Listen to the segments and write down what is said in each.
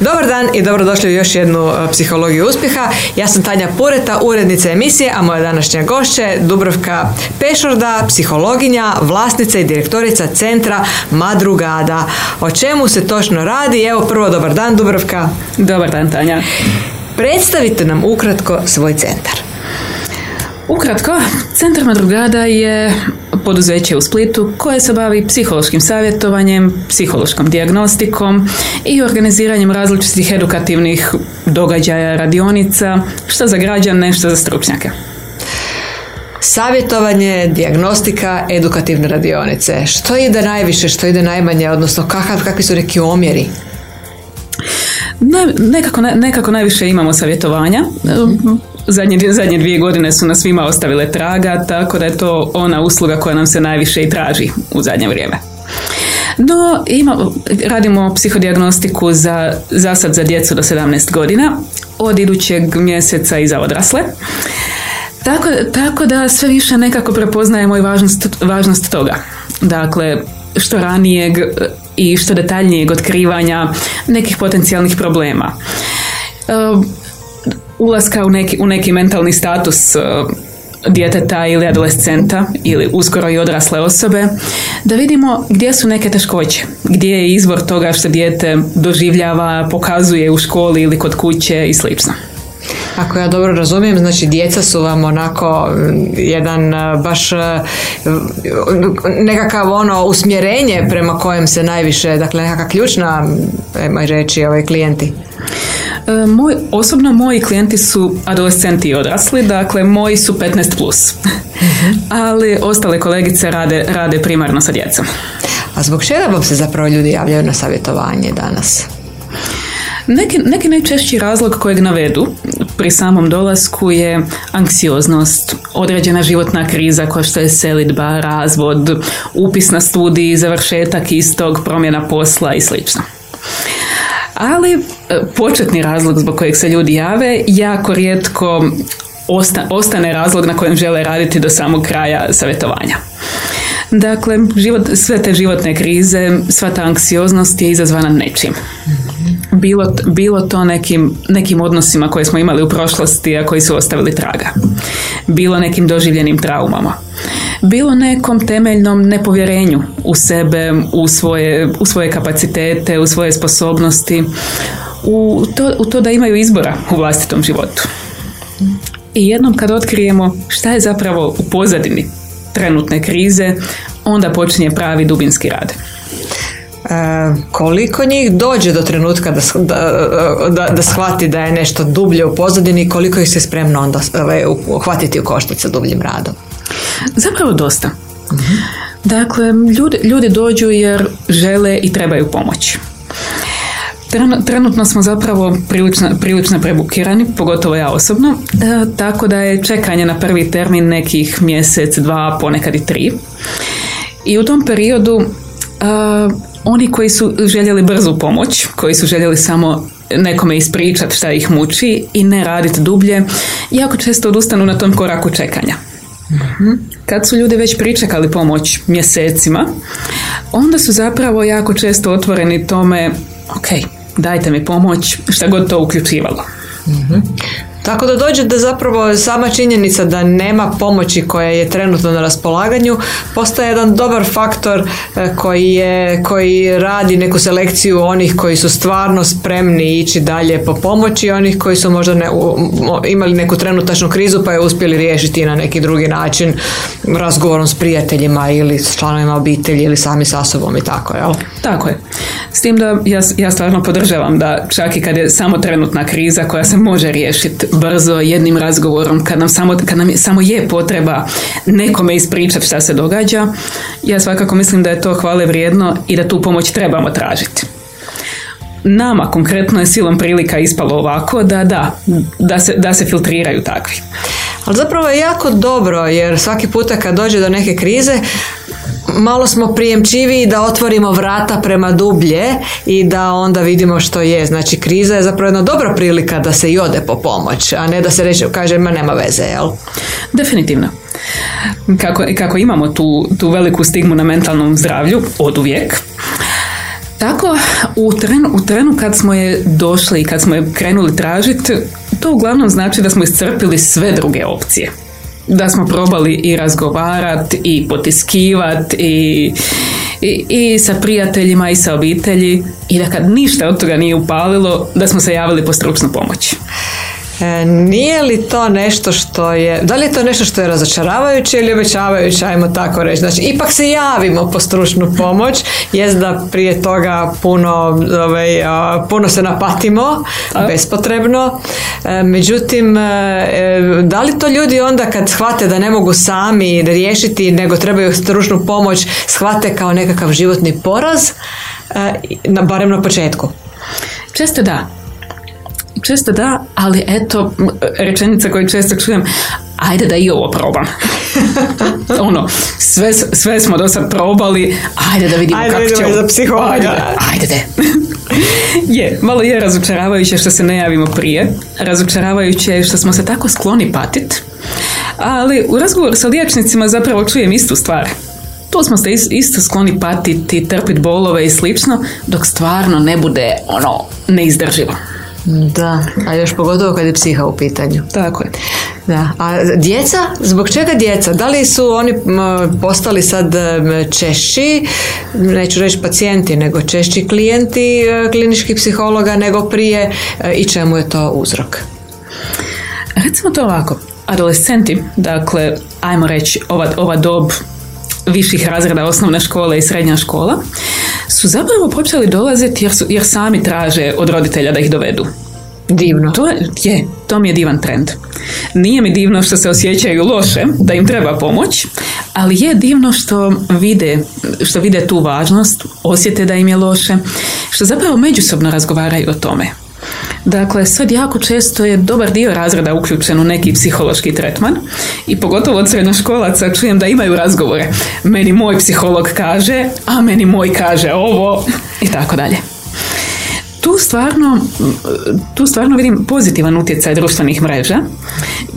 Dobar dan i dobrodošli u još jednu e, psihologiju uspjeha. Ja sam Tanja Pureta, urednica emisije, a moja današnja gošća Dubrovka Pešorda, psihologinja, vlasnica i direktorica centra Madrugada. O čemu se točno radi? Evo prvo dobar dan Dubrovka. Dobar dan Tanja. Predstavite nam ukratko svoj centar. Ukratko, Centar Madrugada je poduzeće u Splitu koje se bavi psihološkim savjetovanjem, psihološkom dijagnostikom i organiziranjem različitih edukativnih događaja, radionica, što za građane, što za stručnjake. Savjetovanje, dijagnostika, edukativne radionice. Što ide najviše, što ide najmanje, odnosno kakav, kakvi su neki omjeri? Ne, nekako, nekako najviše imamo savjetovanja. Zadnje, zadnje dvije godine su nas svima ostavile traga, tako da je to ona usluga koja nam se najviše i traži u zadnje vrijeme. No, ima, radimo psihodijagnostiku za, za sad za djecu do 17 godina, od idućeg mjeseca i za odrasle. Tako, tako da sve više nekako prepoznajemo i važnost, važnost toga. Dakle, što ranijeg i što detaljnijeg otkrivanja nekih potencijalnih problema. Ulaska u neki, u neki mentalni status uh, djeteta ili adolescenta ili uskoro i odrasle osobe, da vidimo gdje su neke teškoće, gdje je izvor toga što dijete doživljava, pokazuje u školi ili kod kuće i slično. Ako ja dobro razumijem, znači djeca su vam onako jedan uh, baš uh, nekakav ono usmjerenje prema kojem se najviše, dakle nekakva ključna, ajmo reći, ovaj klijenti. E, moj, osobno moji klijenti su adolescenti i odrasli, dakle moji su 15 plus. Mhm. Ali ostale kolegice rade, rade primarno sa djecom. A zbog čega vam se zapravo ljudi javljaju na savjetovanje danas? Neki, neki najčešći razlog kojeg navedu pri samom dolasku je anksioznost, određena životna kriza kao što je selidba, razvod, upis na studij, završetak istog, promjena posla i slično ali e, početni razlog zbog kojeg se ljudi jave jako rijetko ostane razlog na kojem žele raditi do samog kraja savjetovanja. Dakle, život, sve te životne krize, sva ta anksioznost je izazvana nečim. Bilo, bilo to nekim, nekim odnosima koje smo imali u prošlosti, a koji su ostavili traga. Bilo nekim doživljenim traumama bilo nekom temeljnom nepovjerenju u sebe, u svoje, u svoje kapacitete, u svoje sposobnosti, u to, u to da imaju izbora u vlastitom životu. I jednom kad otkrijemo šta je zapravo u pozadini trenutne krize, onda počinje pravi dubinski rad. E, koliko njih dođe do trenutka da, da, da, shvati da je nešto dublje u pozadini koliko ih se spremno onda ovaj, uhvatiti u koštac sa dubljim radom? Zapravo dosta. Dakle, ljudi, ljudi dođu jer žele i trebaju pomoć. Trenutno smo zapravo prilično, prilično prebukirani, pogotovo ja osobno, e, tako da je čekanje na prvi termin nekih mjesec, dva, ponekad i tri. I u tom periodu e, oni koji su željeli brzu pomoć, koji su željeli samo nekome ispričati šta ih muči i ne raditi dublje, jako često odustanu na tom koraku čekanja. Kad su ljudi već pričekali pomoć mjesecima, onda su zapravo jako često otvoreni tome, ok, dajte mi pomoć, šta god to uključivalo. Mhm. Tako da dođe da zapravo sama činjenica da nema pomoći koja je trenutno na raspolaganju postaje jedan dobar faktor e, koji, je, koji radi neku selekciju onih koji su stvarno spremni ići dalje po pomoći onih koji su možda ne, imali neku trenutačnu krizu pa je uspjeli riješiti na neki drugi način razgovorom s prijateljima ili s članovima obitelji ili sami sa sobom i tako, jel? Tako je. S tim da ja, ja stvarno podržavam da čak i kad je samo trenutna kriza koja se može riješiti brzo jednim razgovorom kad nam samo, kad nam samo je potreba nekome ispričati šta se događa, ja svakako mislim da je to hvale vrijedno i da tu pomoć trebamo tražiti. Nama konkretno je silom prilika ispalo ovako da da, da se, da se filtriraju takvi. Ali zapravo je jako dobro jer svaki puta kad dođe do neke krize malo smo prijemčiviji da otvorimo vrata prema dublje i da onda vidimo što je. Znači kriza je zapravo jedna dobra prilika da se i ode po pomoć, a ne da se reče, kaže ma nema veze, jel? Definitivno. Kako, kako imamo tu, tu veliku stigmu na mentalnom zdravlju od uvijek, Tako, u trenu, u trenu kad smo je došli i kad smo je krenuli tražiti, to uglavnom znači da smo iscrpili sve druge opcije. Da smo probali i razgovarati i potiskivati i, i, i sa prijateljima i sa obitelji i da kad ništa od toga nije upalilo, da smo se javili po stručnu pomoć. E, nije li to nešto što je, da li je to nešto što je razočaravajuće ili obećavajuće, ajmo tako reći. Znači, ipak se javimo po stručnu pomoć, jest da prije toga puno, ovaj, puno se napatimo, bespotrebno. E, međutim, e, da li to ljudi onda kad shvate da ne mogu sami riješiti, nego trebaju stručnu pomoć, shvate kao nekakav životni poraz, barem na početku? Često da. Često da, ali eto, rečenica koju često čujem, ajde da i ovo probam. ono, sve, sve smo do sad probali, ajde da vidimo ajde kako će... za psihologa. Ajde, ajde de. je, malo je razočaravajuće što se ne javimo prije. Razočaravajuće je što smo se tako skloni patit. Ali u razgovoru sa liječnicima zapravo čujem istu stvar. Tu smo se isto skloni patiti, trpiti bolove i slično, dok stvarno ne bude ono neizdrživo. Da, a još pogotovo kad je psiha u pitanju. Tako je. Da. A djeca, zbog čega djeca? Da li su oni postali sad češći, neću reći pacijenti, nego češći klijenti e, kliničkih psihologa nego prije e, i čemu je to uzrok? Recimo to ovako, adolescenti, dakle, ajmo reći, ova, ova dob viših razreda osnovne škole i srednja škola, su zapravo počeli dolaziti jer, su, jer sami traže od roditelja da ih dovedu. Divno. To je, to mi je divan trend. Nije mi divno što se osjećaju loše, da im treba pomoć, ali je divno što vide, što vide tu važnost, osjete da im je loše, što zapravo međusobno razgovaraju o tome. Dakle, sad jako često je dobar dio razreda uključen u neki psihološki tretman i pogotovo od srednjoškolaca čujem da imaju razgovore. Meni moj psiholog kaže, a meni moj kaže ovo i tako dalje. Tu stvarno, tu stvarno vidim pozitivan utjecaj društvenih mreža,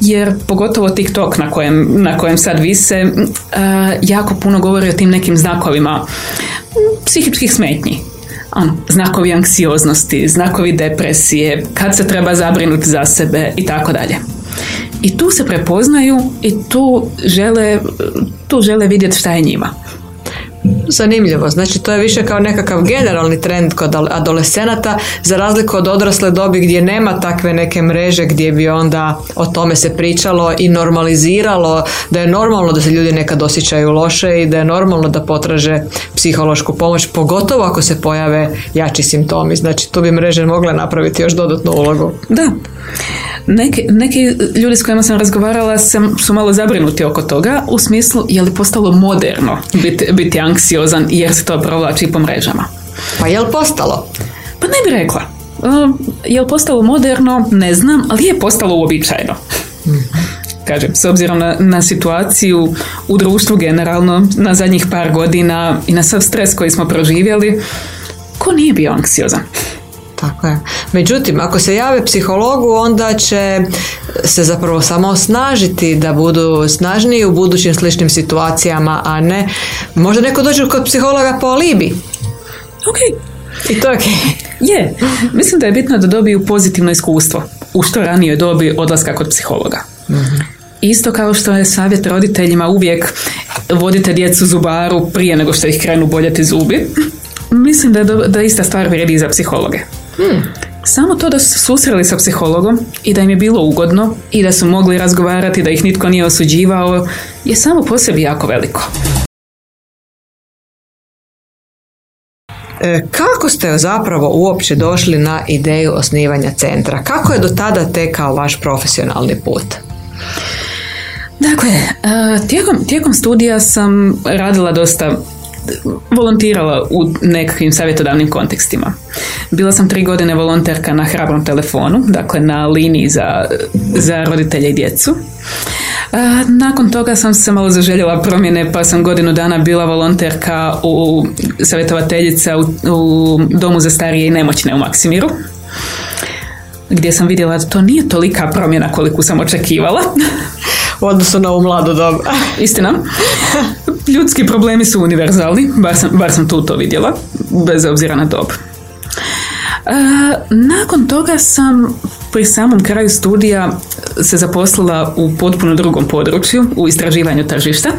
jer pogotovo TikTok na kojem, na kojem sad vise jako puno govori o tim nekim znakovima psihičkih smetnji ono, znakovi anksioznosti, znakovi depresije, kad se treba zabrinuti za sebe i tako dalje. I tu se prepoznaju i tu žele, tu žele vidjeti šta je njima. Zanimljivo, znači to je više kao nekakav generalni trend kod adolescenata za razliku od odrasle dobi gdje nema takve neke mreže gdje bi onda o tome se pričalo i normaliziralo da je normalno da se ljudi nekad osjećaju loše i da je normalno da potraže psihološku pomoć, pogotovo ako se pojave jači simptomi. Znači tu bi mreže mogle napraviti još dodatnu ulogu. Da. Neki, neki ljudi s kojima sam razgovarala sam, su malo zabrinuti oko toga u smislu je li postalo moderno biti, biti anksiozan jer se to provlači po mrežama. Pa je li postalo? Pa ne bi rekla. Uh, je li postalo moderno? Ne znam, ali je postalo uobičajeno. Kažem, s obzirom na, na situaciju u društvu generalno, na zadnjih par godina i na sav stres koji smo proživjeli, ko nije bio anksiozan? Tako je. Međutim, ako se jave psihologu, onda će se zapravo samo osnažiti da budu snažniji u budućim sličnim situacijama, a ne možda neko dođe kod psihologa po alibi. Ok. I to je. Je. Mislim da je bitno da dobiju pozitivno iskustvo u što ranijoj dobi odlaska kod psihologa. mm Isto kao što je savjet roditeljima uvijek vodite djecu zubaru prije nego što ih krenu boljeti zubi. Mislim da, je da ista stvar vrijedi i za psihologe. Hmm. Samo to da su se susreli sa psihologom i da im je bilo ugodno i da su mogli razgovarati, da ih nitko nije osuđivao, je samo po sebi jako veliko. E, kako ste zapravo uopće došli na ideju osnivanja centra? Kako je do tada tekao vaš profesionalni put? Dakle, e, tijekom, tijekom studija sam radila dosta volontirala u nekakvim savjetodavnim kontekstima. Bila sam tri godine volonterka na hrabrom telefonu, dakle na liniji za, za roditelje i djecu. Nakon toga sam se malo zaželjela promjene pa sam godinu dana bila volonterka u savjetovateljica u, u Domu za starije i nemoćne u Maksimiru gdje sam vidjela da to nije tolika promjena koliko sam očekivala. u odnosu na ovu mladu dobu. Istina. Ljudski problemi su univerzalni, bar sam, bar sam tu to vidjela, bez obzira na dob. E, nakon toga sam pri samom kraju studija se zaposlila u potpuno drugom području, u istraživanju tržišta,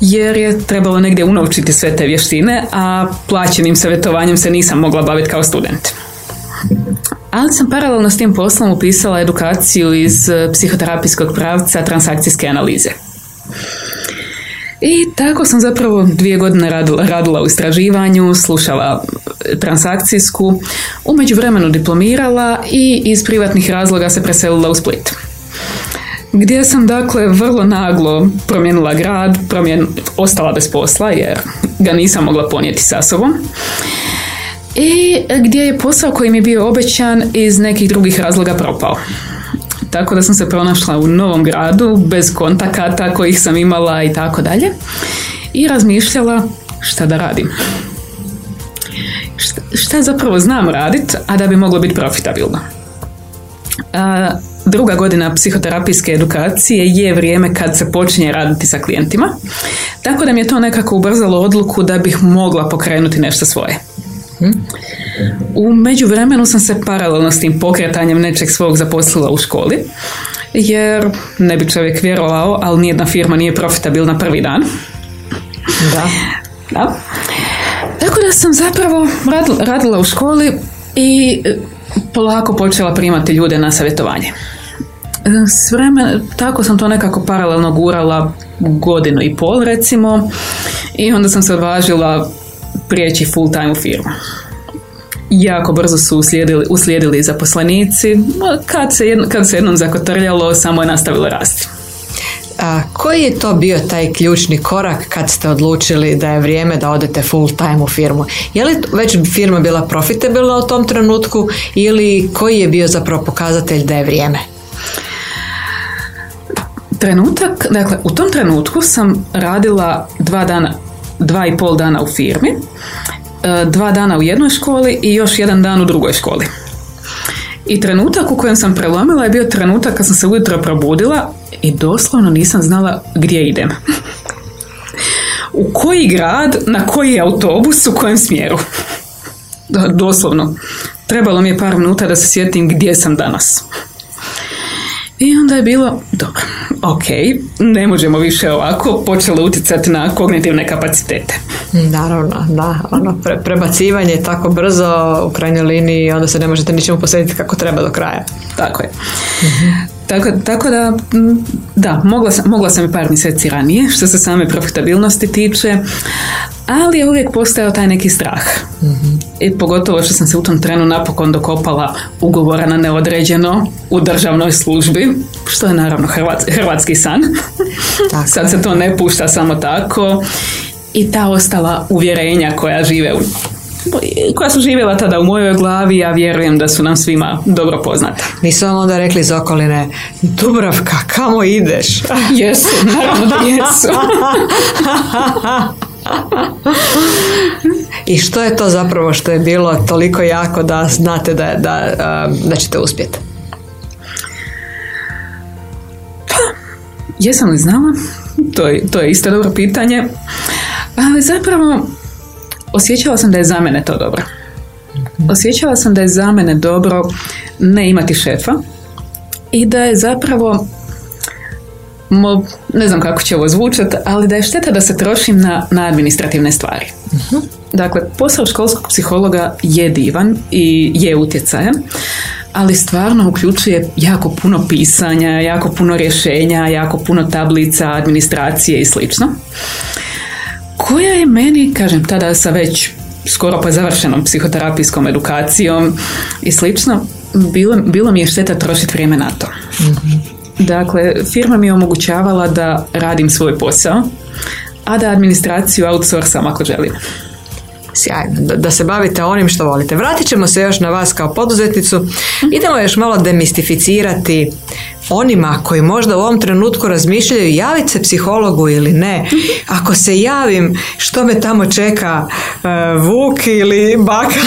jer je trebalo negdje unovčiti sve te vještine, a plaćenim savjetovanjem se nisam mogla baviti kao student. Ali sam paralelno s tim poslom upisala edukaciju iz psihoterapijskog pravca transakcijske analize. I tako sam zapravo dvije godine radila, radila u istraživanju, slušala transakcijsku, u međuvremenu diplomirala i iz privatnih razloga se preselila u Split. Gdje sam dakle vrlo naglo promijenila grad, promjen, ostala bez posla jer ga nisam mogla ponijeti sa sobom. I gdje je posao koji mi je bio obećan iz nekih drugih razloga propao. Tako da sam se pronašla u novom gradu, bez kontakata kojih sam imala i tako dalje. I razmišljala šta da radim. Šta, zapravo znam radit, a da bi moglo biti profitabilno. A, druga godina psihoterapijske edukacije je vrijeme kad se počinje raditi sa klijentima. Tako da mi je to nekako ubrzalo odluku da bih mogla pokrenuti nešto svoje. U međuvremenu sam se paralelno s tim pokretanjem nečeg svog zaposlila u školi, jer ne bi čovjek vjerovao, ali nijedna firma nije profitabilna prvi dan. Da. Da. Tako da sam zapravo radila, radila u školi i polako počela primati ljude na savjetovanje. S vremen, tako sam to nekako paralelno gurala godinu i pol recimo i onda sam se odvažila prijeći full time u firmu. Jako brzo su uslijedili, uslijedili zaposlenici, kad se, jedno, kad se jednom zakotrljalo, samo je nastavilo rasti. A koji je to bio taj ključni korak kad ste odlučili da je vrijeme da odete full time u firmu? Je li već firma bila profitabilna u tom trenutku ili koji je bio zapravo pokazatelj da je vrijeme? Trenutak, dakle u tom trenutku sam radila dva dana, dva i pol dana u firmi, e, dva dana u jednoj školi i još jedan dan u drugoj školi. I trenutak u kojem sam prelomila je bio trenutak kad sam se ujutro probudila i doslovno nisam znala gdje idem. u koji grad, na koji autobus, u kojem smjeru. Doslovno. Trebalo mi je par minuta da se sjetim gdje sam danas. I onda je bilo, dobro, ok, ne možemo više ovako, počelo utjecati na kognitivne kapacitete. Naravno, da, ono pre, prebacivanje tako brzo u krajnjoj liniji, onda se ne možete ničemu posvetiti kako treba do kraja. Tako je. Tako, tako da, da, mogla sam, mogla sam i par mjeseci ranije, što se same profitabilnosti tiče, ali je uvijek postojao taj neki strah. I pogotovo što sam se u tom trenu napokon dokopala ugovora na neodređeno u državnoj službi, što je naravno hrvatski san. Tako Sad se to ne pušta samo tako i ta ostala uvjerenja koja žive u koja su živjela tada u mojoj glavi, ja vjerujem da su nam svima dobro poznata. Nisu vam onda rekli iz okoline, Dubravka, kamo ideš? jesu, naravno da jesu. I što je to zapravo što je bilo toliko jako da znate da, da, da ćete uspjeti? Pa, jesam li znala? To je, to je isto dobro pitanje. Ali zapravo osjećala sam da je za mene to dobro. Osjećala sam da je za mene dobro ne imati šefa i da je zapravo mo, ne znam kako će ovo zvučati, ali da je šteta da se trošim na, na administrativne stvari. Dakle, posao školskog psihologa je divan i je utjecajan, ali stvarno uključuje jako puno pisanja, jako puno rješenja, jako puno tablica, administracije i slično koja je meni, kažem, tada sa već skoro pa završenom psihoterapijskom edukacijom i slično, bilo, bilo mi je šteta trošiti vrijeme na to. Dakle, firma mi je omogućavala da radim svoj posao, a da administraciju outsourcam ako želim. Sjajno, da, da se bavite onim što volite. Vratit ćemo se još na vas kao poduzetnicu. Idemo još malo demistificirati onima koji možda u ovom trenutku razmišljaju javiti se psihologu ili ne. Ako se javim, što me tamo čeka e, Vuk ili baka?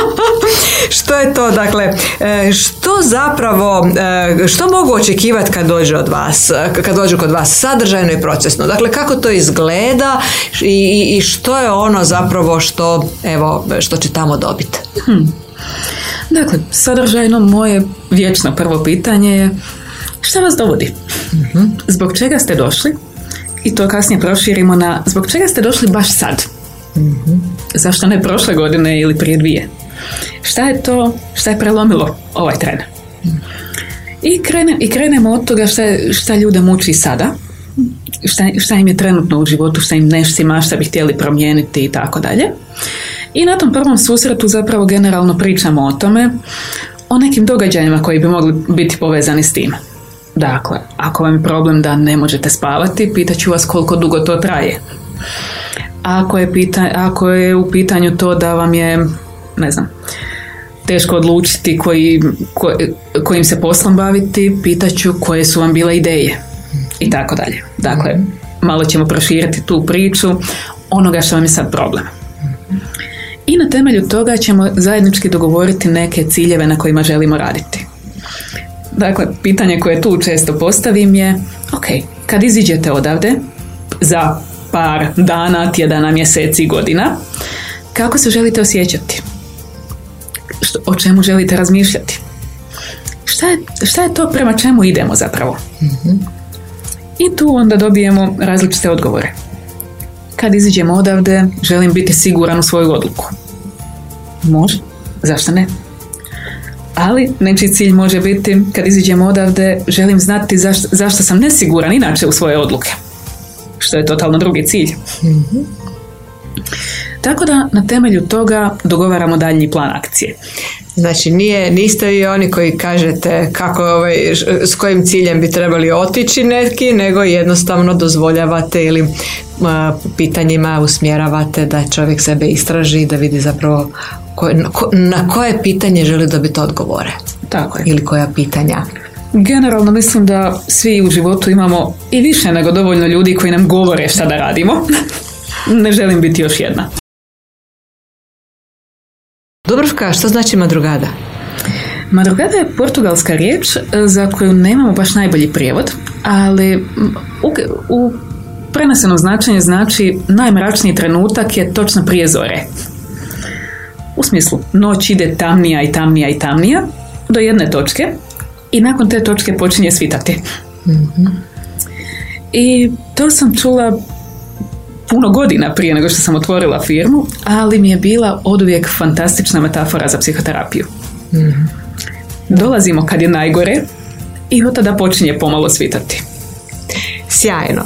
što je to? Dakle, e, što zapravo, e, što mogu očekivati kad dođe od vas, kad dođu kod vas sadržajno i procesno? Dakle, kako to izgleda i, i što je ono zapravo što, evo, što će tamo dobiti? Hmm. Dakle, sadržajno moje vječno prvo pitanje je šta vas dovodi? uh Zbog čega ste došli? I to kasnije proširimo na zbog čega ste došli baš sad? uh Zašto ne prošle godine ili prije dvije? Šta je to, šta je prelomilo ovaj tren? I, krene, i krenemo od toga šta, šta ljude muči sada, šta, šta im je trenutno u životu, šta im neštima, šta bi htjeli promijeniti i tako dalje. I na tom prvom susretu zapravo generalno pričamo o tome, o nekim događajima koji bi mogli biti povezani s tim. Dakle, ako vam je problem da ne možete spavati, pitaću vas koliko dugo to traje. Ako je, pita, ako je u pitanju to da vam je, ne znam, teško odlučiti koji, ko, kojim se poslom baviti, pitaću koje su vam bile ideje i tako dalje. Dakle, malo ćemo proširiti tu priču onoga što vam je sad problem i na temelju toga ćemo zajednički dogovoriti neke ciljeve na kojima želimo raditi. Dakle, pitanje koje tu često postavim je, ok, kad iziđete odavde za par dana, tjedana, mjeseci, godina, kako se želite osjećati? Što, o čemu želite razmišljati? Šta je, šta je to prema čemu idemo zapravo? mm I tu onda dobijemo različite odgovore. Kad iziđemo odavde, želim biti siguran u svoju odluku. Može, zašto ne? Ali nečiji cilj može biti, kad iziđemo odavde, želim znati zašto, zašto sam nesiguran inače u svoje odluke. Što je totalno drugi cilj. mm Tako da na temelju toga dogovaramo daljnji plan akcije. Znači nije, niste vi oni koji kažete kako ovaj, s kojim ciljem bi trebali otići neki, nego jednostavno dozvoljavate ili pitanjima usmjeravate da čovjek sebe istraži da vidi zapravo na koje pitanje želi dobiti odgovore. Tako je. Ili koja pitanja. Generalno mislim da svi u životu imamo i više nego dovoljno ljudi koji nam govore šta da radimo. ne želim biti još jedna. Dubrovka, što znači madrugada? Madrugada je portugalska riječ e, za koju nemamo baš najbolji prijevod, ali u, u prenesenom značenju znači najmračniji trenutak je točno prije zore. U smislu, noć ide tamnija i tamnija i tamnija do jedne točke i nakon te točke počinje svitati. mm I to sam čula puno godina prije nego što sam otvorila firmu, ali mi je bila oduvijek fantastična metafora za psihoterapiju. mm Dolazimo kad je najgore i od tada počinje pomalo svitati. Sjajno.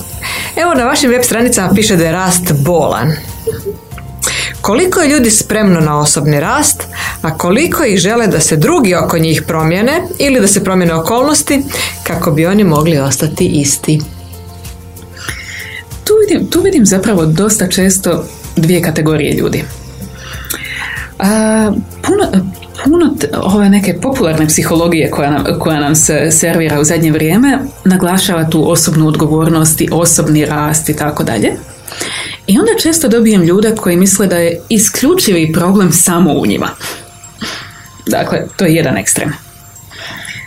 Evo na vašim web stranicama piše da je rast bolan. Koliko je ljudi spremno na osobni rast, a koliko ih žele da se drugi oko njih promijene ili da se promijene okolnosti kako bi oni mogli ostati isti? Tu vidim, tu vidim zapravo dosta često dvije kategorije ljudi. A, puno, puno ove neke popularne psihologije koja nam, koja nam se servira u zadnje vrijeme naglašava tu osobnu odgovornost i osobni rast i tako dalje. I onda često dobijem ljude koji misle da je isključivi problem samo u njima. Dakle, to je jedan ekstrem.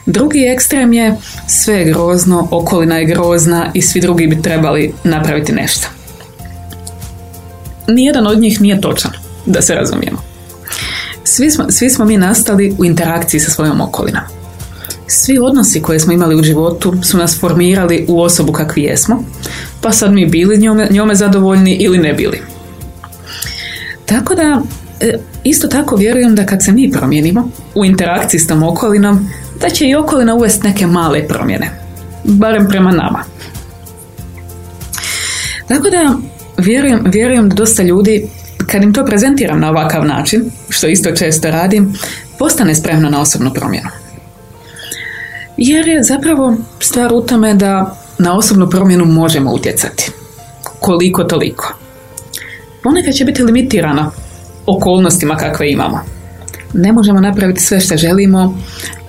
Drugi ekstrem je sve je grozno, okolina je grozna i svi drugi bi trebali napraviti nešto. Nijedan od njih nije točan, da se razumijemo. Svi smo, svi smo mi nastali u interakciji sa svojom okolinom. Svi odnosi koje smo imali u životu su nas formirali u osobu kakvi jesmo, pa sad mi bili njome, njome zadovoljni ili ne bili. Tako da, e, isto tako vjerujem da kad se mi promijenimo u interakciji s tom okolinom, da će i okolina uvesti neke male promjene. Barem prema nama. Tako da, vjerujem, vjerujem da dosta ljudi, kad im to prezentiram na ovakav način, što isto često radim, postane spremno na osobnu promjenu. Jer je zapravo stvar u tome da na osobnu promjenu možemo utjecati. Koliko toliko. Ponekad će biti limitirana okolnostima kakve imamo. Ne možemo napraviti sve što želimo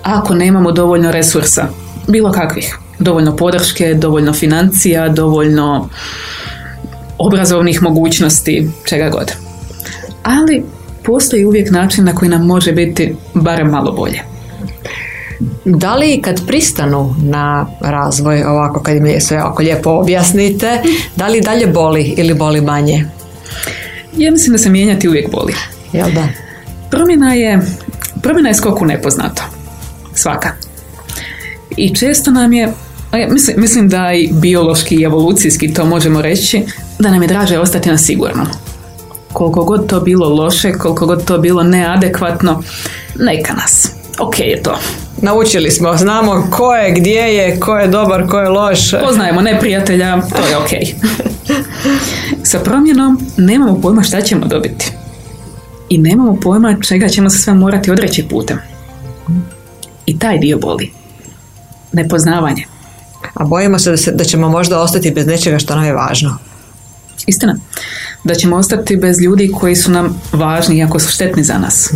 ako nemamo dovoljno resursa bilo kakvih. Dovoljno podrške, dovoljno financija, dovoljno obrazovnih mogućnosti, čega god. Ali postoji uvijek način na koji nam može biti barem malo bolje. Da li kad pristanu na razvoj, ovako kad im je sve ovako lijepo objasnite, da li dalje boli ili boli manje? Ja mislim da se mijenjati uvijek boli. Jel da? Promjena je, promjena je skok u nepoznato. Svaka. I često nam je, mislim, mislim da i biološki i evolucijski to možemo reći, da nam je draže ostati na sigurnom. Koliko god to bilo loše, koliko god to bilo neadekvatno, neka nas. Ok je to. Naučili smo, znamo ko je, gdje je, ko je dobar, ko je loš. Poznajemo neprijatelja, to je ok. Sa promjenom nemamo pojma šta ćemo dobiti. I nemamo pojma čega ćemo se sve morati odreći putem. I taj dio boli. Nepoznavanje. A bojimo se da, se da ćemo možda ostati bez nečega što nam je važno. Istina. Da ćemo ostati bez ljudi koji su nam važni iako su štetni za nas.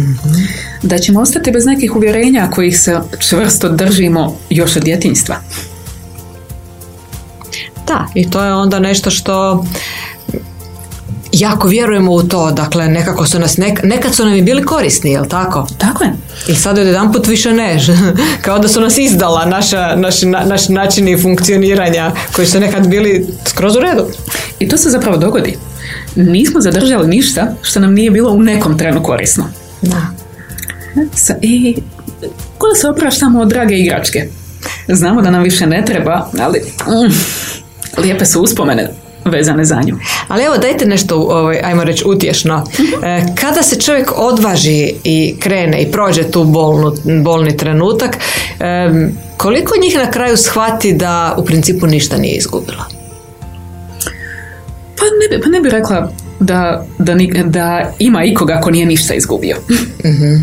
Da ćemo ostati bez nekih uvjerenja kojih se čvrsto držimo još od djetinjstva. Da, i to je onda nešto što jako vjerujemo u to, dakle nekako su nas, nekad su nam i bili korisni, jel tako? Tako je. I sad jedan put više ne, kao da su nas izdala naša, naši, naši načini funkcioniranja koji su nekad bili skroz u redu. I to se zapravo dogodi. Nismo zadržali ništa što nam nije bilo u nekom trenu korisno. Da. I ko da se opraštamo od drage igračke. Znamo da nam više ne treba, ali mm, lijepe su uspomene vezane za nju. Ali evo dajte nešto, ovaj, ajmo reći, utješno. E, kada se čovjek odvaži i krene i prođe tu bolnu, bolni trenutak, koliko njih na kraju shvati da u principu ništa nije izgubila? Pa ne bi, pa ne bi rekla da, da, da ima ikoga ko nije ništa izgubio. Mhm.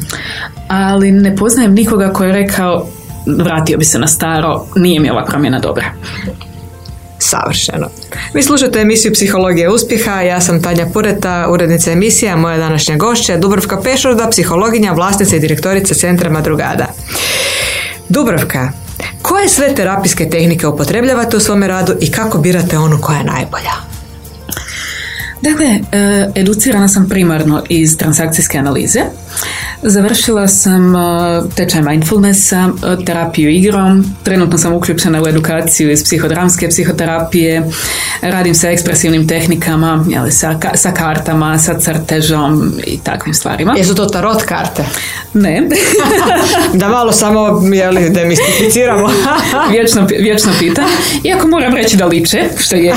Ali ne poznajem nikoga ko je rekao vratio bi se na staro, nije mi ova promjena dobra. Savršeno. Vi slušate emisiju Psihologije uspjeha, ja sam Tanja Pureta, urednica emisija, moja današnja gošća Dubrovka Pešurda, psihologinja, vlasnica i direktorica Centra Madrugada. Dubrovka, koje sve terapijske tehnike upotrebljavate u svome radu i kako birate onu koja je najbolja? Dakle, e, educirana sam primarno iz transakcijske analize. Završila sam e, tečaj mindfulnessa, e, terapiju igrom, trenutno sam uključena u edukaciju iz psihodramske psihoterapije, radim sa ekspresivnim tehnikama, jeli, sa, sa kartama, sa crtežom i takvim stvarima. Jesu to tarot karte? Ne. da malo samo jeli, demistificiramo. vječno, vječno pitanje. Iako moram reći da liče, što je je.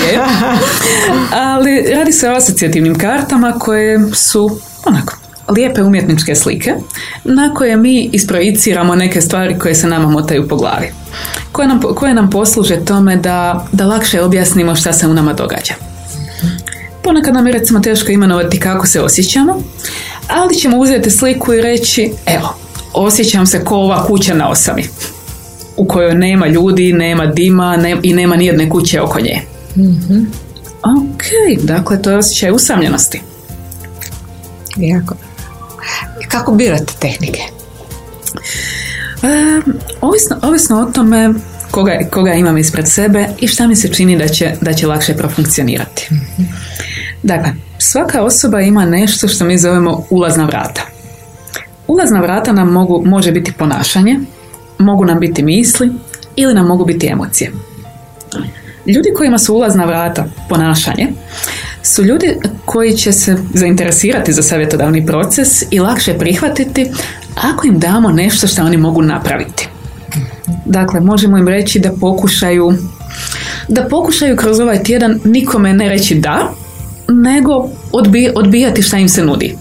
Ali radi se o asocijativnim kartama koje su onako lijepe umjetničke slike na koje mi isprojiciramo neke stvari koje se nama motaju po glavi. Koje nam, koje nam posluže tome da, da lakše objasnimo šta se u nama događa. Ponekad nam je recimo teško imenovati kako se osjećamo, ali ćemo uzeti sliku i reći, evo, osjećam se ko ova kuća na osami u kojoj nema ljudi, nema dima i nema nijedne kuće oko nje. mm Ok, dakle to je osjećaj usamljenosti. Jako. Kako birate tehnike? E, ovisno, ovisno o tome koga, koga imam ispred sebe i šta mi se čini da će, da će lakše profunkcionirati. Dakle, svaka osoba ima nešto što mi zovemo ulazna vrata. Ulazna vrata nam mogu, može biti ponašanje, mogu nam biti misli ili nam mogu biti emocije. Ljudi kojima su ulazna vrata ponašanje su ljudi koji će se zainteresirati za savjetodavni proces i lakše prihvatiti ako im damo nešto što oni mogu napraviti. Dakle, možemo im reći da pokušaju da pokušaju kroz ovaj tjedan nikome ne reći da, nego odbijati šta im se nudi.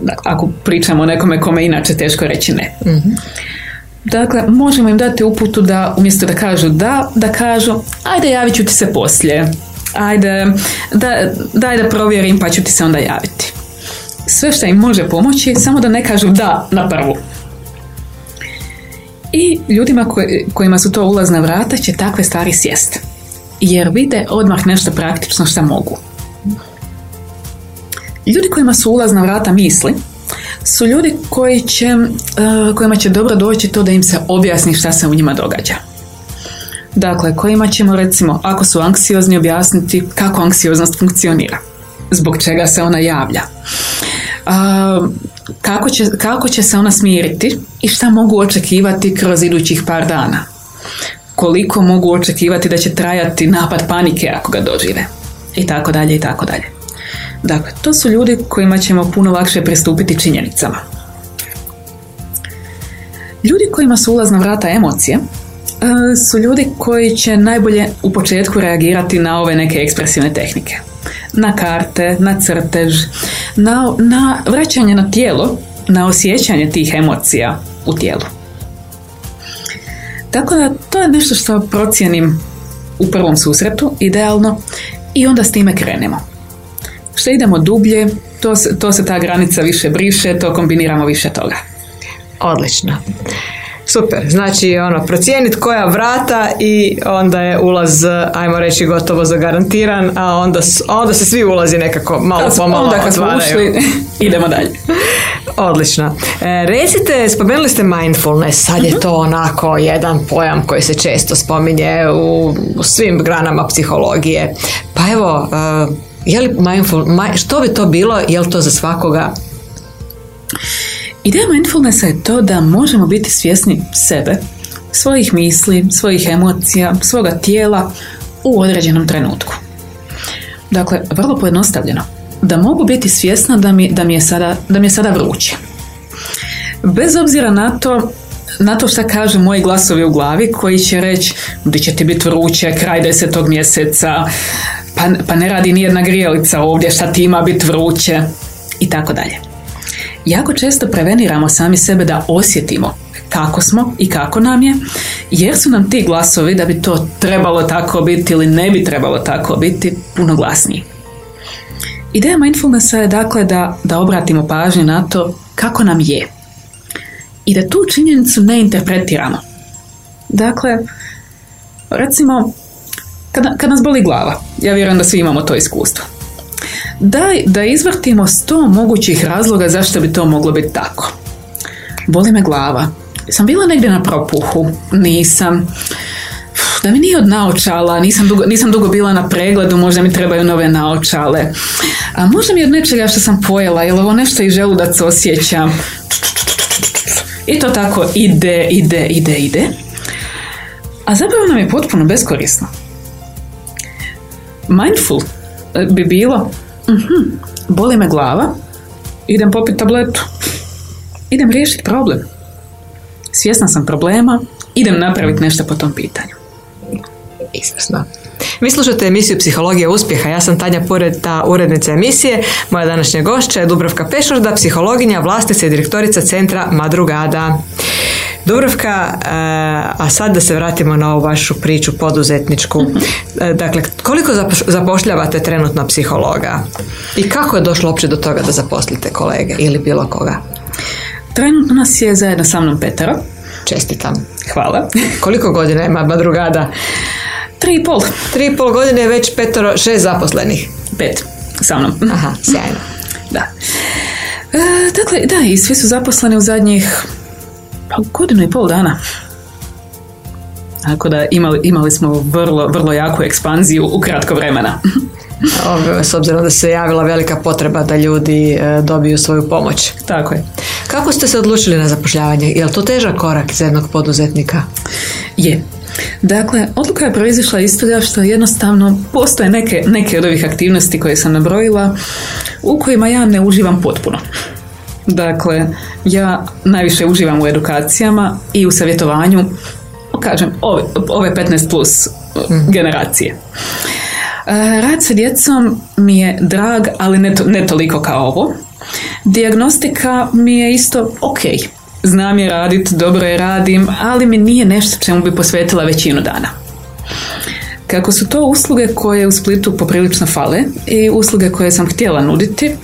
Dakle, ako pričamo o nekome kome inače teško reći ne. Mhm. Dakle, možemo im dati uputu da umjesto da kažu da, da kažu ajde javit ću ti se poslije, ajde da, daj da provjerim pa ću ti se onda javiti. Sve što im može pomoći, samo da ne kažu da na prvu. I ljudima kojima su to ulazna vrata će takve stvari sjest. Jer vide odmah nešto praktično što mogu. Ljudi kojima su ulazna vrata misli, su ljudi koji će, e, kojima će dobro doći to da im se objasni šta se u njima događa. Dakle, kojima ćemo recimo, ako su anksiozni, objasniti kako anksioznost funkcionira, zbog čega se ona javlja, kako će, kako će se ona smiriti i šta mogu očekivati kroz idućih par dana. Koliko mogu očekivati da će trajati napad panike ako ga dožive. I tako dalje i tako dalje. Dakle, to su ljudi kojima ćemo puno lakše pristupiti činjenicama. Ljudi kojima su ulazna vrata emocije su ljudi koji će najbolje u početku reagirati na ove neke ekspresivne tehnike. Na karte, na crtež, na, na vraćanje na tijelo, na osjećanje tih emocija u tijelu. Tako da to je nešto što procijenim u prvom susretu, idealno, i onda s time krenemo. Što idemo dublje, to se, to se ta granica više briše, to kombiniramo više toga. Odlično. Super, znači ono, procijeniti koja vrata i onda je ulaz, ajmo reći, gotovo zagarantiran, a onda, onda se svi ulazi nekako malo pomalo onda kad ušli, idemo dalje. Odlično. E, recite, spomenuli ste mindfulness, sad je to onako jedan pojam koji se često spominje u, u svim granama psihologije. Pa evo, e, je li mindful, što bi to bilo, je li to za svakoga? Ideja mindfulnessa je to da možemo biti svjesni sebe, svojih misli, svojih emocija, svoga tijela u određenom trenutku. Dakle, vrlo pojednostavljeno. Da mogu biti svjesna da mi, da mi, je, sada, da mi je sada vruće. Bez obzira na to na to što kažu moji glasovi u glavi koji će reći da će ti biti vruće kraj desetog mjeseca, pa, pa ne radi nijedna grijalica ovdje, šta ti ima biti vruće i tako dalje. Jako često preveniramo sami sebe da osjetimo kako smo i kako nam je, jer su nam ti glasovi da bi to trebalo tako biti ili ne bi trebalo tako biti puno glasniji. Ideja mindfulnessa je dakle da, da obratimo pažnju na to kako nam je i da tu činjenicu ne interpretiramo. Dakle, recimo, kad, kad nas boli glava, ja vjerujem da svi imamo to iskustvo. Daj da izvrtimo sto mogućih razloga zašto bi to moglo biti tako. Boli me glava. Sam bila negdje na propuhu? Nisam. Da mi nije od naočala, nisam dugo, nisam dugo bila na pregledu, možda mi trebaju nove naočale. A možda mi od nečega što sam pojela, jel ovo nešto i želudac osjećam. I to tako ide, ide, ide, ide. A zapravo nam je potpuno beskorisno. Mindful bi bilo uh boli me glava, idem popiti tabletu, idem riješiti problem. Svjesna sam problema, idem napraviti nešto po tom pitanju. Izvrsno. Vi slušate emisiju Psihologija uspjeha. Ja sam Tanja Pored, ta urednica emisije. Moja današnja gošća je Dubrovka Pešorda, psihologinja, vlastica i direktorica centra Madrugada. Dubrovka, eh, a sad da se vratimo na ovu vašu priču poduzetničku. Eh, dakle, koliko zapošljavate trenutno psihologa? I kako je došlo uopće do toga da zaposlite kolege ili bilo koga? Trenutno nas je zajedno sa mnom Petara. Čestitam. Hvala. Koliko godina ima Madrugada? Tri i pol. Tri i pol godine je već petoro, šest zaposlenih. Pet, sa mnom. Aha, sjajno. da. E, dakle, da, i svi su zaposleni u zadnjih pa, godinu i pol dana. Tako da imali, imali smo vrlo, vrlo jaku ekspanziju u kratko vremena. s obzirom da se javila velika potreba da ljudi e, dobiju svoju pomoć. Tako je. Kako ste se odlučili na zapošljavanje? Je li to težak korak za jednog poduzetnika? Je. Dakle, odluka je proizišla iz toga što jednostavno postoje neke, neke od ovih aktivnosti koje sam nabrojila u kojima ja ne uživam potpuno. Dakle, ja najviše uživam u edukacijama i u savjetovanju, kažem, ove, ove 15 plus mhm. generacije. E, rad sa djecom mi je drag, ali ne, to, ne toliko kao ovo. Dijagnostika mi je isto ok. Znam je radit, dobro je radim, ali mi nije nešto čemu bi posvetila većinu dana. Kako su to usluge koje u Splitu poprilično fale i usluge koje sam htjela nuditi,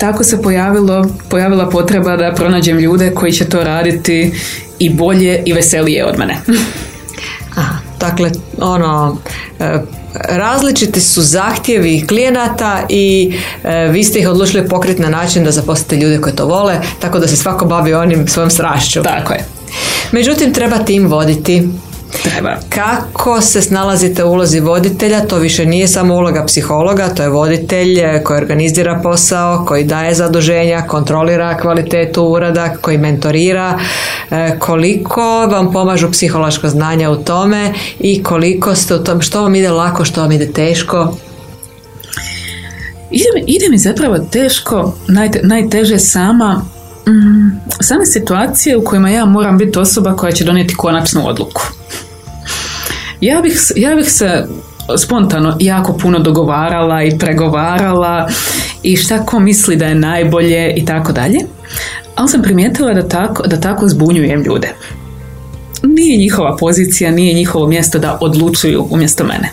tako se pojavilo, pojavila potreba da pronađem ljude koji će to raditi i bolje i veselije od mene. Aha, dakle, ono, e, različiti su zahtjevi klijenata i e, vi ste ih odlučili pokriti na način da zaposlite ljude koji to vole, tako da se svako bavi onim svojom strašću. Tako je. Međutim, treba tim voditi. Treba. Kako se snalazite u ulozi voditelja, to više nije samo uloga psihologa, to je voditelj e, koji organizira posao, koji daje zaduženja, kontrolira kvalitetu urada, koji mentorira, e, koliko vam pomažu psihološko znanja u tome i koliko ste u tom, što vam ide lako, što vam ide teško. Ide mi, ide mi zapravo teško, najte, najteže sama mm, same situacije u kojima ja moram biti osoba koja će donijeti konačnu odluku. Ja bih, ja bih se spontano jako puno dogovarala i pregovarala i šta ko misli da je najbolje i tako dalje. Ali sam primijetila da tako, da tako zbunjujem ljude. Nije njihova pozicija, nije njihovo mjesto da odlučuju umjesto mene.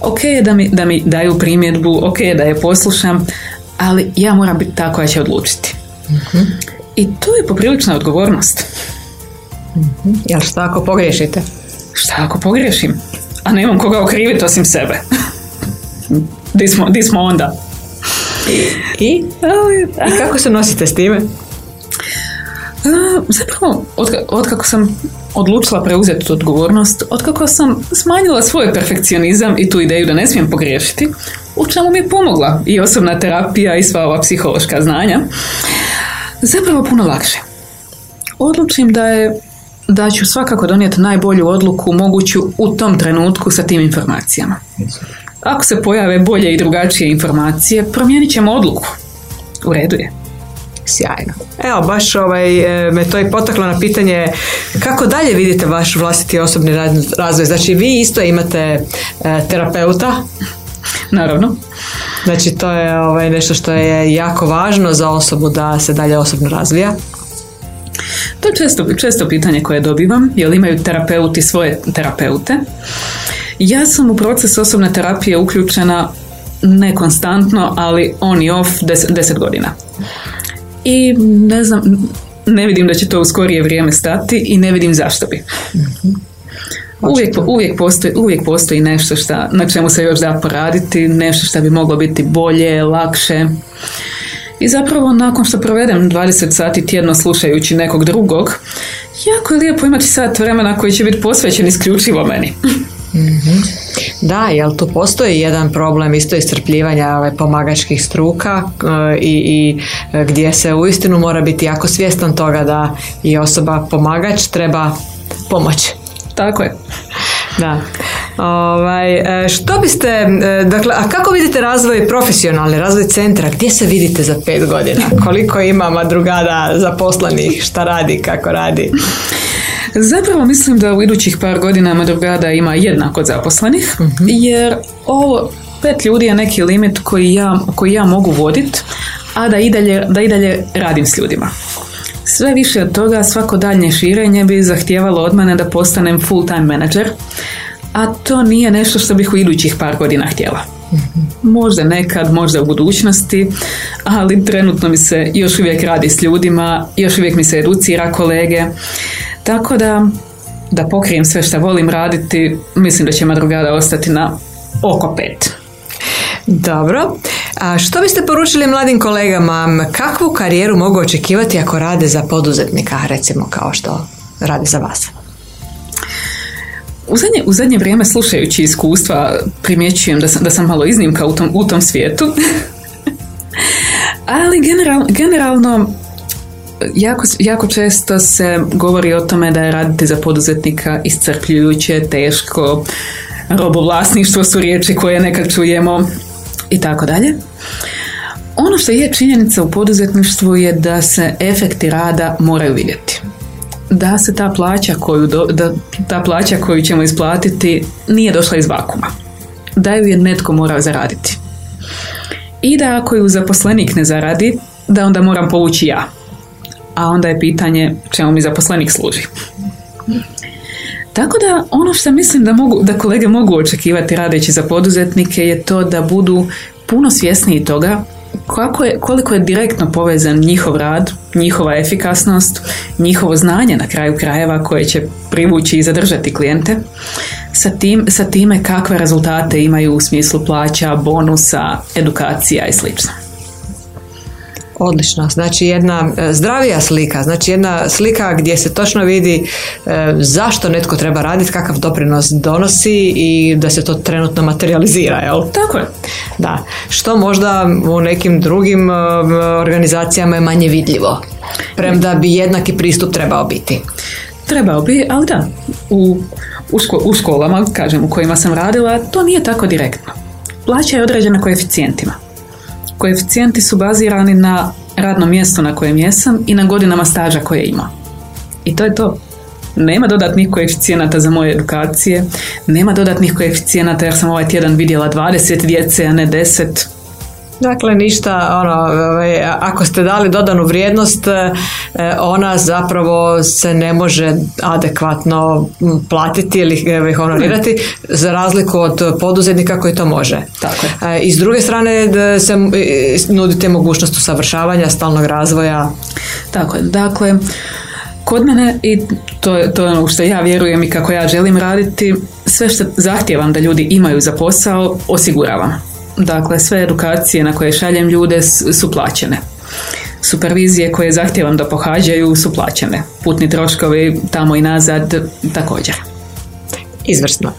Ok je da mi, da mi daju primjedbu, ok je da je poslušam, ali ja moram biti ta koja će odlučiti. I to je poprilična odgovornost. Jel šta ako pogriješite? Šta ako pogriješim? A nemam koga okriviti osim sebe. Di smo, di smo onda? I? I kako se nosite s time? Zapravo, od, otkako sam odlučila preuzeti tu odgovornost, otkako sam smanjila svoj perfekcionizam i tu ideju da ne smijem pogriješiti, u čemu mi je pomogla i osobna terapija i sva ova psihološka znanja, zapravo puno lakše. Odlučim da je da ću svakako donijeti najbolju odluku moguću u tom trenutku sa tim informacijama. Ako se pojave bolje i drugačije informacije, promijenit ćemo odluku. U redu je. Sjajno. Evo, baš ovaj, e, me to i potaklo na pitanje kako dalje vidite vaš vlastiti osobni razvoj. Znači, vi isto imate e, terapeuta. Naravno. Znači, to je ovaj, nešto što je jako važno za osobu da se dalje osobno razvija. To je često, često pitanje koje dobivam, jer imaju terapeuti svoje terapeute. Ja sam u proces osobne terapije uključena ne konstantno, ali on i off deset, godina. I ne znam, ne vidim da će to u skorije vrijeme stati i ne vidim zašto bi. Uvijek, uvijek, postoji, uvijek postoji nešto šta, na čemu se još da poraditi, nešto što bi moglo biti bolje, lakše. I zapravo nakon što provedem 20 sati tjedno slušajući nekog drugog, jako je lijepo imati sat vremena koji će biti posvećen isključivo meni. mm Da, jel tu postoji jedan problem isto iscrpljivanja ove pomagačkih struka e, i, i e, gdje se uistinu mora biti jako svjestan toga da i osoba pomagač treba pomoć. Tako je. Da. Ovaj, e, što biste, e, dakle, a kako vidite razvoj profesionalni, razvoj centra? Gdje se vidite za pet godina? Koliko ima madrugada zaposlenih? Šta radi? Kako radi? Zapravo mislim da u idućih par godina madrugada ima jednako zaposlenih, mhm. jer ovo pet ljudi je neki limit koji ja, koji ja mogu voditi, a da i, dalje, da i dalje radim s ljudima. Sve više od toga, svako daljnje širenje bi zahtijevalo od mene da postanem full time manager, a to nije nešto što bih u idućih par godina htjela. Možda nekad, možda u budućnosti, ali trenutno mi se još uvijek radi s ljudima, još uvijek mi se educira kolege, tako da da pokrijem sve što volim raditi, mislim da će madrugada ostati na oko pet. Dobro. A što biste poručili mladim kolegama? Kakvu karijeru mogu očekivati ako rade za poduzetnika, recimo kao što rade za vas? U zadnje, u zadnje vrijeme slušajući iskustva primjećujem da sam, da sam malo iznimka u tom, u tom svijetu. Ali general, generalno jako, jako često se govori o tome da je raditi za poduzetnika iscrpljujuće, teško, robovlasništvo su riječi koje nekad čujemo i tako dalje. Ono što je činjenica u poduzetništvu je da se efekti rada moraju vidjeti da se ta plaća koju, da ta plaća koju ćemo isplatiti nije došla iz vakuma. Da ju je netko morao zaraditi. I da ako ju zaposlenik ne zaradi, da onda moram povući ja. A onda je pitanje čemu mi zaposlenik služi. Tako da ono što mislim da, mogu, da kolege mogu očekivati radeći za poduzetnike je to da budu puno svjesniji toga kako je, koliko je direktno povezan njihov rad, njihova efikasnost, njihovo znanje na kraju krajeva koje će privući i zadržati klijente, sa, tim, sa time kakve rezultate imaju u smislu plaća, bonusa, edukacija i slično. Odlično, znači jedna e, zdravija slika, znači jedna slika gdje se točno vidi e, zašto netko treba raditi, kakav doprinos donosi i da se to trenutno materializira, jel? Tako je. Da, što možda u nekim drugim e, organizacijama je manje vidljivo, premda bi jednaki pristup trebao biti. Trebao bi, ali da, u, u, školama, kažem, u kojima sam radila, to nije tako direktno. Plaća je određena koeficijentima Koeficijenti su bazirani na radnom mjestu na kojem jesam i na godinama staža koje ima. I to je to. Nema dodatnih koeficijenata za moje edukacije, nema dodatnih koeficijenata jer sam ovaj tjedan vidjela 20 djece, a ne 10. Dakle, ništa, ono, ovaj, ako ste dali dodanu vrijednost, e, ona zapravo se ne može adekvatno platiti ili honorirati za razliku od poduzetnika koji to može. Tako je. I s druge strane se nudite mogućnost usavršavanja, stalnog razvoja. Tako je. Dakle, Kod mene, i to je, to ono u što ja vjerujem i kako ja želim raditi, sve što zahtijevam da ljudi imaju za posao, osiguravam. Dakle, sve edukacije na koje šaljem ljude su plaćene. Supervizije koje zahtijevam da pohađaju su plaćene. Putni troškovi tamo i nazad također. Izvrsno.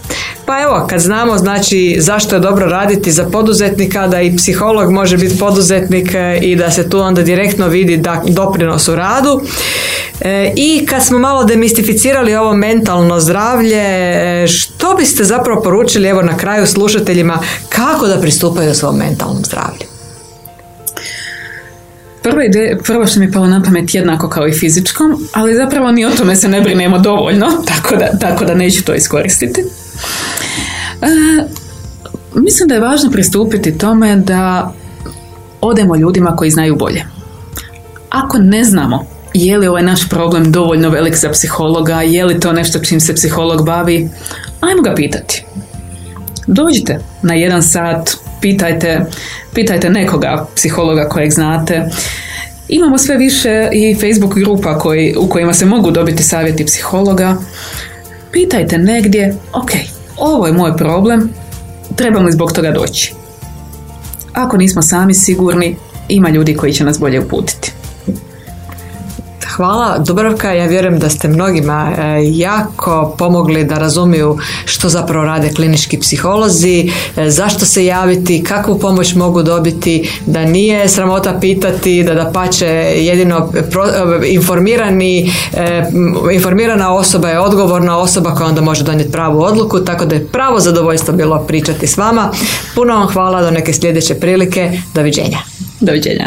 Pa evo, kad znamo znači zašto je dobro raditi za poduzetnika, da i psiholog može biti poduzetnik e, i da se tu onda direktno vidi da doprinos u radu. E, I kad smo malo demistificirali ovo mentalno zdravlje, e, što biste zapravo poručili evo na kraju slušateljima kako da pristupaju svom mentalnom zdravlju? Prva ide, prvo što mi je palo na pamet jednako kao i fizičkom, ali zapravo ni o tome se ne brinemo dovoljno, tako da, tako da neću to iskoristiti. E, mislim da je važno pristupiti tome da odemo ljudima koji znaju bolje. Ako ne znamo je li ovaj naš problem dovoljno velik za psihologa, je li to nešto čim se psiholog bavi, ajmo ga pitati. Dođite na jedan sat, pitajte, pitajte nekoga psihologa kojeg znate. Imamo sve više i Facebook grupa koji, u kojima se mogu dobiti savjeti psihologa. Pitajte negdje, ok, ovo je moj problem, trebamo li zbog toga doći? Ako nismo sami sigurni, ima ljudi koji će nas bolje uputiti. Hvala Dubravka, ja vjerujem da ste mnogima e, jako pomogli da razumiju što zapravo rade klinički psiholozi, e, zašto se javiti, kakvu pomoć mogu dobiti, da nije sramota pitati, da da pače jedino e, informirani, informirana osoba je odgovorna osoba koja onda može donijeti pravu odluku, tako da je pravo zadovoljstvo bilo pričati s vama. Puno vam hvala do neke sljedeće prilike. Doviđenja. Doviđenja.